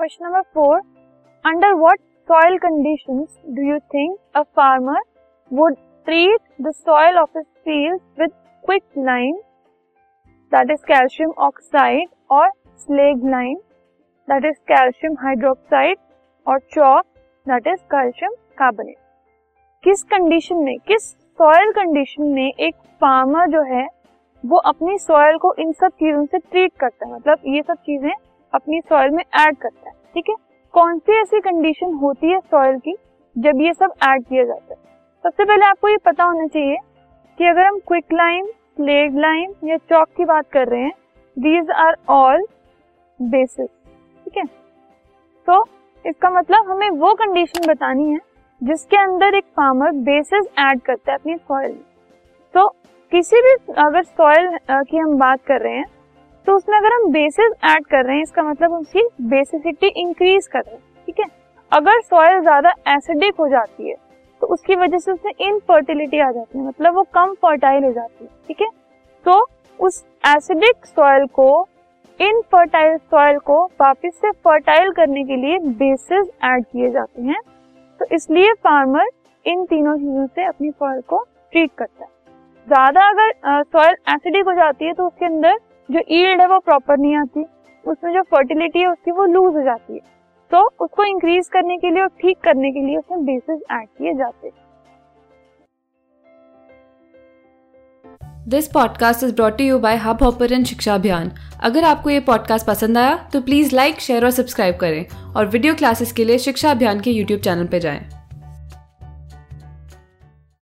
Question number four under what soil conditions do you think a farmer would treat the soil of his field with quick lime that is calcium oxide और slaked lime that is calcium hydroxide और chalk that is calcium carbonate किस condition में, किस soil condition में एक farmer जो है, वो अपनी सॉयल को इन सब चीज़ों से ट्रीट करता है? मतलब ये सब चीज़ें अपनी सॉइल में ऐड करता है, ठीक है? कौन सी ऐसी कंडीशन होती है सॉइल की जब ये सब ऐड किया जाता है? सबसे पहले आपको ये पता होना चाहिए कि अगर हम क्विक लाइम स्लेग लाइम या चौक की बात कर रहे हैं दीज आर ऑल बेसिस ठीक है? तो इसका मतलब हमें वो कंडीशन बतानी है जिसके अंदर एक फार्मर बेसिस ऐड करता है अपनी सॉइल में। तो किसी भी अगर सॉइल की हम बात कर रहे हैं तो उसमें अगर हम बेसिस ऐड कर रहे हैं, इसका मतलब उसकी बेसिसिटी इंक्रीज कर रहे हैं, ठीक है? अगर सॉइल ज़्यादा एसिडिक हो जाती है तो उसकी वजह से उसमें इनफर्टिलिटी आ जाती है मतलब वो कम फर्टाइल हो जाती है, ठीक है? तो उस एसिडिक सॉइल को इनफर्टाइल सॉइल को वापस से फर्टाइल करने के लिए बेसिस ऐड किए जाते हैं तो इसलिए फार्मर इन तीनों चीज़ों से अपनी सॉइल को ट्रीट करता है। ज़्यादा अगर सॉइल एसिडिक हो जाती है तो उसके अंदर जो ईल्ड है वो प्रॉपर नहीं आती, उसमें जो फर्टिलिटी है उसकी वो लूज हो जाती है। तो उसको इंक्रीज करने के लिए और ठीक करने के लिए उसमें बेसिस ऐड किए जाते हैं। This podcast is brought you by Hub Hopper शिक्षा अभियान अगर आपको ये पॉडकास्ट पसंद आया तो प्लीज़ लाइक शेयर और सब्सक्राइब करें और वीडियो क्लासेस के लिए शिक्षा अभियान के यूट्यूब चैनल पर जाएँ।